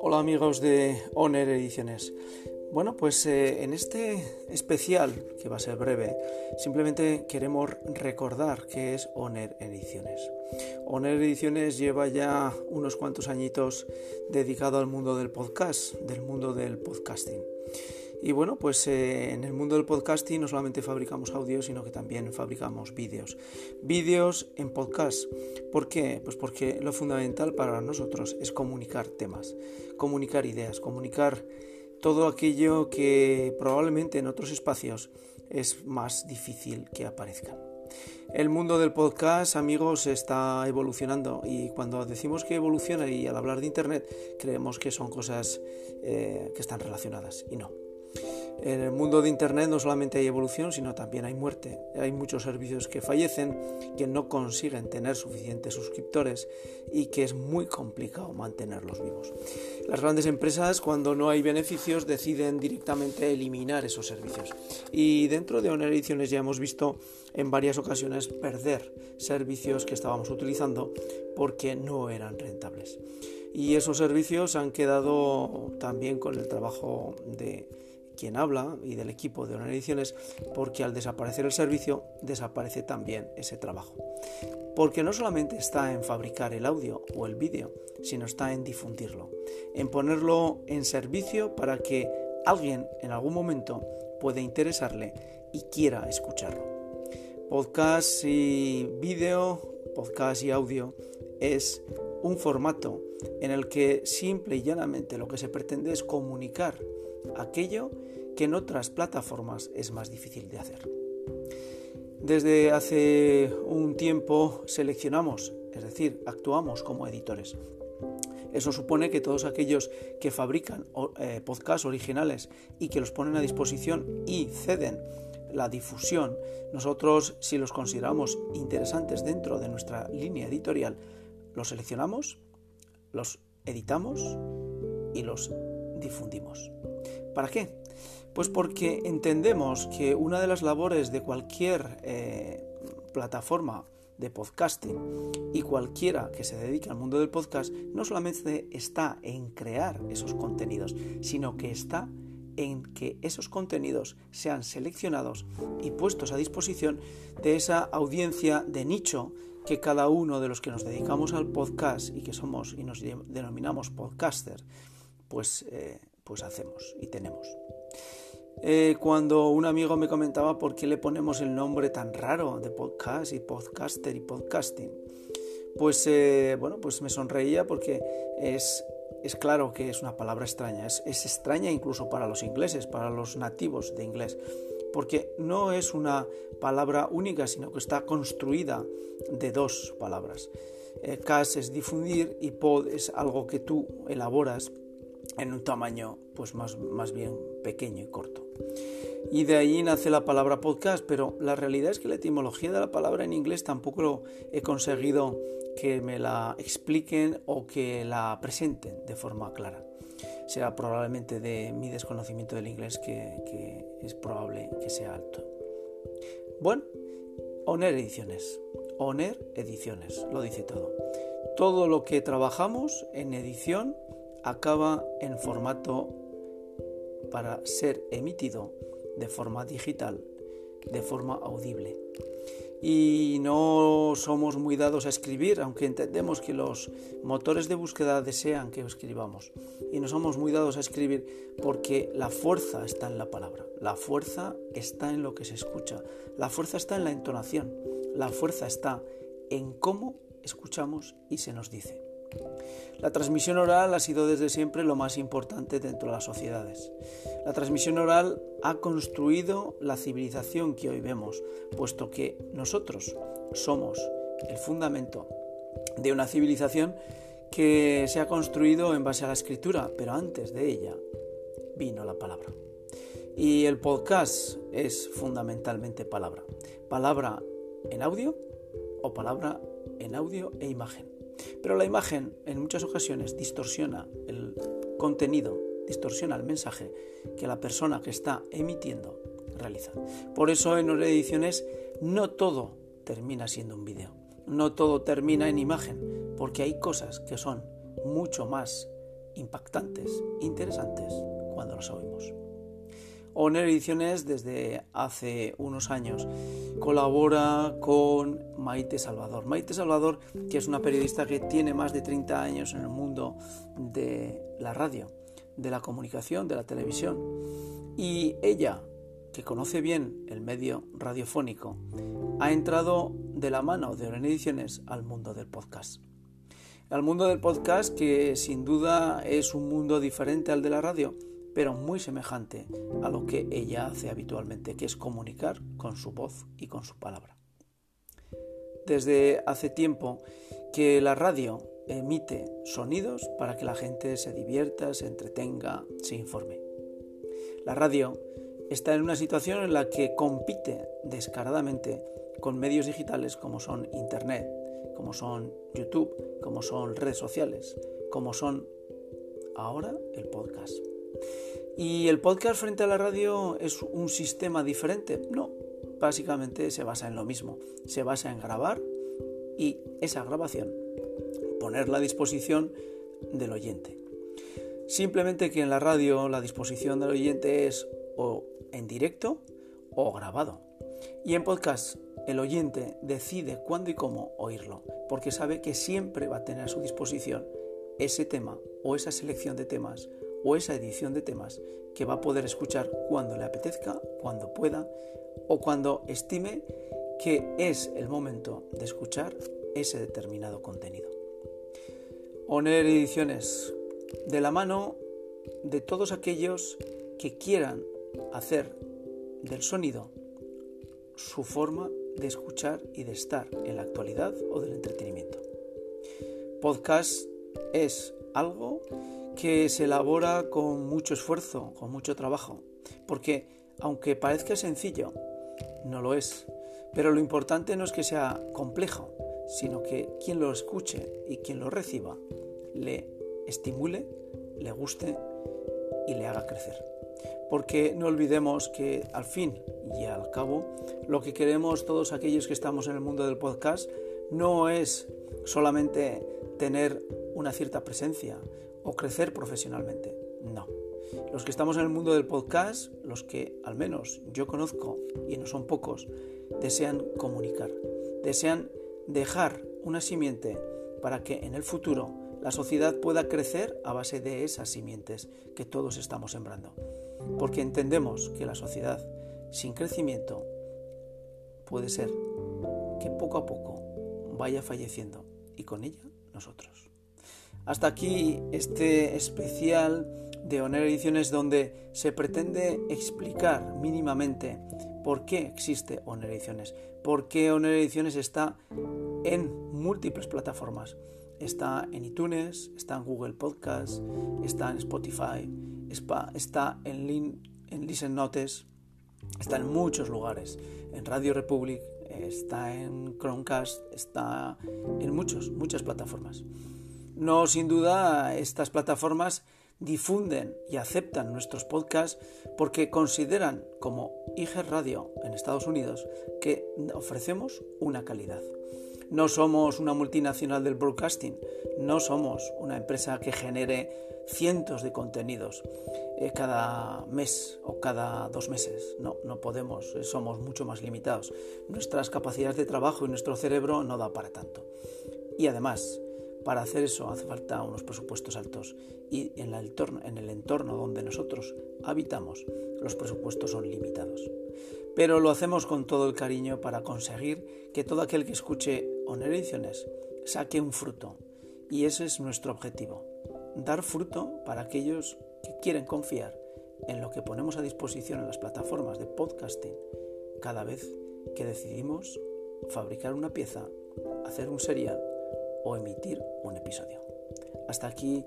Hola amigos de Honor Ediciones. Bueno, pues eh, en este especial, que va a ser breve, simplemente queremos recordar qué es Honor Ediciones. Honor Ediciones lleva ya unos cuantos añitos dedicado al mundo del podcast, del mundo del podcasting. Y bueno, pues eh, en el mundo del podcasting no solamente fabricamos audio, sino que también fabricamos vídeos. Vídeos en podcast. ¿Por qué? Pues porque lo fundamental para nosotros es comunicar temas, comunicar ideas, comunicar todo aquello que probablemente en otros espacios es más difícil que aparezcan. El mundo del podcast, amigos, está evolucionando y cuando decimos que evoluciona y al hablar de Internet creemos que son cosas eh, que están relacionadas y no. En el mundo de Internet no solamente hay evolución, sino también hay muerte. Hay muchos servicios que fallecen, que no consiguen tener suficientes suscriptores y que es muy complicado mantenerlos vivos. Las grandes empresas, cuando no hay beneficios, deciden directamente eliminar esos servicios. Y dentro de Honor Ediciones ya hemos visto en varias ocasiones perder servicios que estábamos utilizando porque no eran rentables. Y esos servicios han quedado también con el trabajo de quien habla y del equipo de Honor Ediciones, porque al desaparecer el servicio, desaparece también ese trabajo. Porque no solamente está en fabricar el audio o el vídeo, sino está en difundirlo, en ponerlo en servicio para que alguien en algún momento pueda interesarle y quiera escucharlo. Podcast y vídeo, podcast y audio es un formato en el que simple y llanamente lo que se pretende es comunicar aquello que en otras plataformas es más difícil de hacer. Desde hace un tiempo seleccionamos, es decir, actuamos como editores. Eso supone que todos aquellos que fabrican eh, podcasts originales y que los ponen a disposición y ceden la difusión, nosotros si los consideramos interesantes dentro de nuestra línea editorial, los seleccionamos, los editamos y los difundimos. ¿Para qué? Pues porque entendemos que una de las labores de cualquier eh, plataforma de podcasting y cualquiera que se dedique al mundo del podcast no solamente está en crear esos contenidos, sino que está en que esos contenidos sean seleccionados y puestos a disposición de esa audiencia de nicho que cada uno de los que nos dedicamos al podcast y que somos y nos denominamos podcaster, pues eh, pues hacemos y tenemos. Eh, cuando un amigo me comentaba por qué le ponemos el nombre tan raro de podcast y podcaster y podcasting, pues eh, bueno, pues me sonreía porque es, es claro que es una palabra extraña, es, es extraña incluso para los ingleses, para los nativos de inglés, porque no es una palabra única, sino que está construida de dos palabras. Eh, cast es difundir y pod es algo que tú elaboras en un tamaño pues más, más bien pequeño y corto. Y de ahí nace la palabra podcast, pero la realidad es que la etimología de la palabra en inglés tampoco lo he conseguido que me la expliquen o que la presenten de forma clara. Será probablemente de mi desconocimiento del inglés que, que es probable que sea alto. Bueno, Oner Ediciones. Oner Ediciones, lo dice todo. Todo lo que trabajamos en edición acaba en formato para ser emitido de forma digital, de forma audible. Y no somos muy dados a escribir, aunque entendemos que los motores de búsqueda desean que escribamos. Y no somos muy dados a escribir porque la fuerza está en la palabra, la fuerza está en lo que se escucha, la fuerza está en la entonación, la fuerza está en cómo escuchamos y se nos dice. La transmisión oral ha sido desde siempre lo más importante dentro de las sociedades. La transmisión oral ha construido la civilización que hoy vemos, puesto que nosotros somos el fundamento de una civilización que se ha construido en base a la escritura, pero antes de ella vino la palabra. Y el podcast es fundamentalmente palabra. Palabra en audio o palabra en audio e imagen. Pero la imagen en muchas ocasiones distorsiona el contenido, distorsiona el mensaje que la persona que está emitiendo realiza. Por eso en ediciones no todo termina siendo un vídeo. no todo termina en imagen, porque hay cosas que son mucho más impactantes, interesantes, cuando las oímos. Oner Ediciones desde hace unos años colabora con Maite Salvador. Maite Salvador, que es una periodista que tiene más de 30 años en el mundo de la radio, de la comunicación, de la televisión. Y ella, que conoce bien el medio radiofónico, ha entrado de la mano de Oner Ediciones al mundo del podcast. Al mundo del podcast que sin duda es un mundo diferente al de la radio pero muy semejante a lo que ella hace habitualmente, que es comunicar con su voz y con su palabra. Desde hace tiempo que la radio emite sonidos para que la gente se divierta, se entretenga, se informe. La radio está en una situación en la que compite descaradamente con medios digitales como son Internet, como son YouTube, como son redes sociales, como son ahora el podcast. ¿Y el podcast frente a la radio es un sistema diferente? No, básicamente se basa en lo mismo. Se basa en grabar y esa grabación ponerla a disposición del oyente. Simplemente que en la radio la disposición del oyente es o en directo o grabado. Y en podcast el oyente decide cuándo y cómo oírlo, porque sabe que siempre va a tener a su disposición ese tema o esa selección de temas o esa edición de temas que va a poder escuchar cuando le apetezca, cuando pueda o cuando estime que es el momento de escuchar ese determinado contenido. Oner Ediciones, de la mano de todos aquellos que quieran hacer del sonido su forma de escuchar y de estar en la actualidad o del entretenimiento. Podcast es algo que se elabora con mucho esfuerzo, con mucho trabajo, porque aunque parezca sencillo, no lo es. Pero lo importante no es que sea complejo, sino que quien lo escuche y quien lo reciba le estimule, le guste y le haga crecer. Porque no olvidemos que al fin y al cabo lo que queremos todos aquellos que estamos en el mundo del podcast no es solamente tener una cierta presencia o crecer profesionalmente. No. Los que estamos en el mundo del podcast, los que al menos yo conozco, y no son pocos, desean comunicar, desean dejar una simiente para que en el futuro la sociedad pueda crecer a base de esas simientes que todos estamos sembrando. Porque entendemos que la sociedad sin crecimiento puede ser que poco a poco vaya falleciendo y con ella nosotros. Hasta aquí este especial de Honor Ediciones donde se pretende explicar mínimamente por qué existe Honor Ediciones, por qué Honor Ediciones está en múltiples plataformas. Está en iTunes, está en Google Podcast, está en Spotify, está en, en Listen Notes, está en muchos lugares, en Radio Republic, está en Chromecast, está en muchos, muchas plataformas. No, sin duda, estas plataformas difunden y aceptan nuestros podcasts porque consideran, como IG Radio en Estados Unidos, que ofrecemos una calidad. No somos una multinacional del broadcasting, no somos una empresa que genere cientos de contenidos eh, cada mes o cada dos meses. No, no podemos, eh, somos mucho más limitados. Nuestras capacidades de trabajo y nuestro cerebro no da para tanto. Y además, para hacer eso hace falta unos presupuestos altos y en, el entorno donde nosotros habitamos los presupuestos son limitados. Pero lo hacemos con todo el cariño para conseguir que todo aquel que escuche Honor Ediciones saque un fruto y ese es nuestro objetivo, dar fruto para aquellos que quieren confiar en lo que ponemos a disposición en las plataformas de podcasting cada vez que decidimos fabricar una pieza, hacer un serial o emitir un episodio. Hasta aquí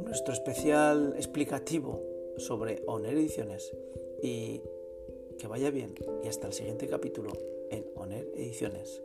nuestro especial explicativo sobre Oner Ediciones y que vaya bien y hasta el siguiente capítulo en Oner Ediciones.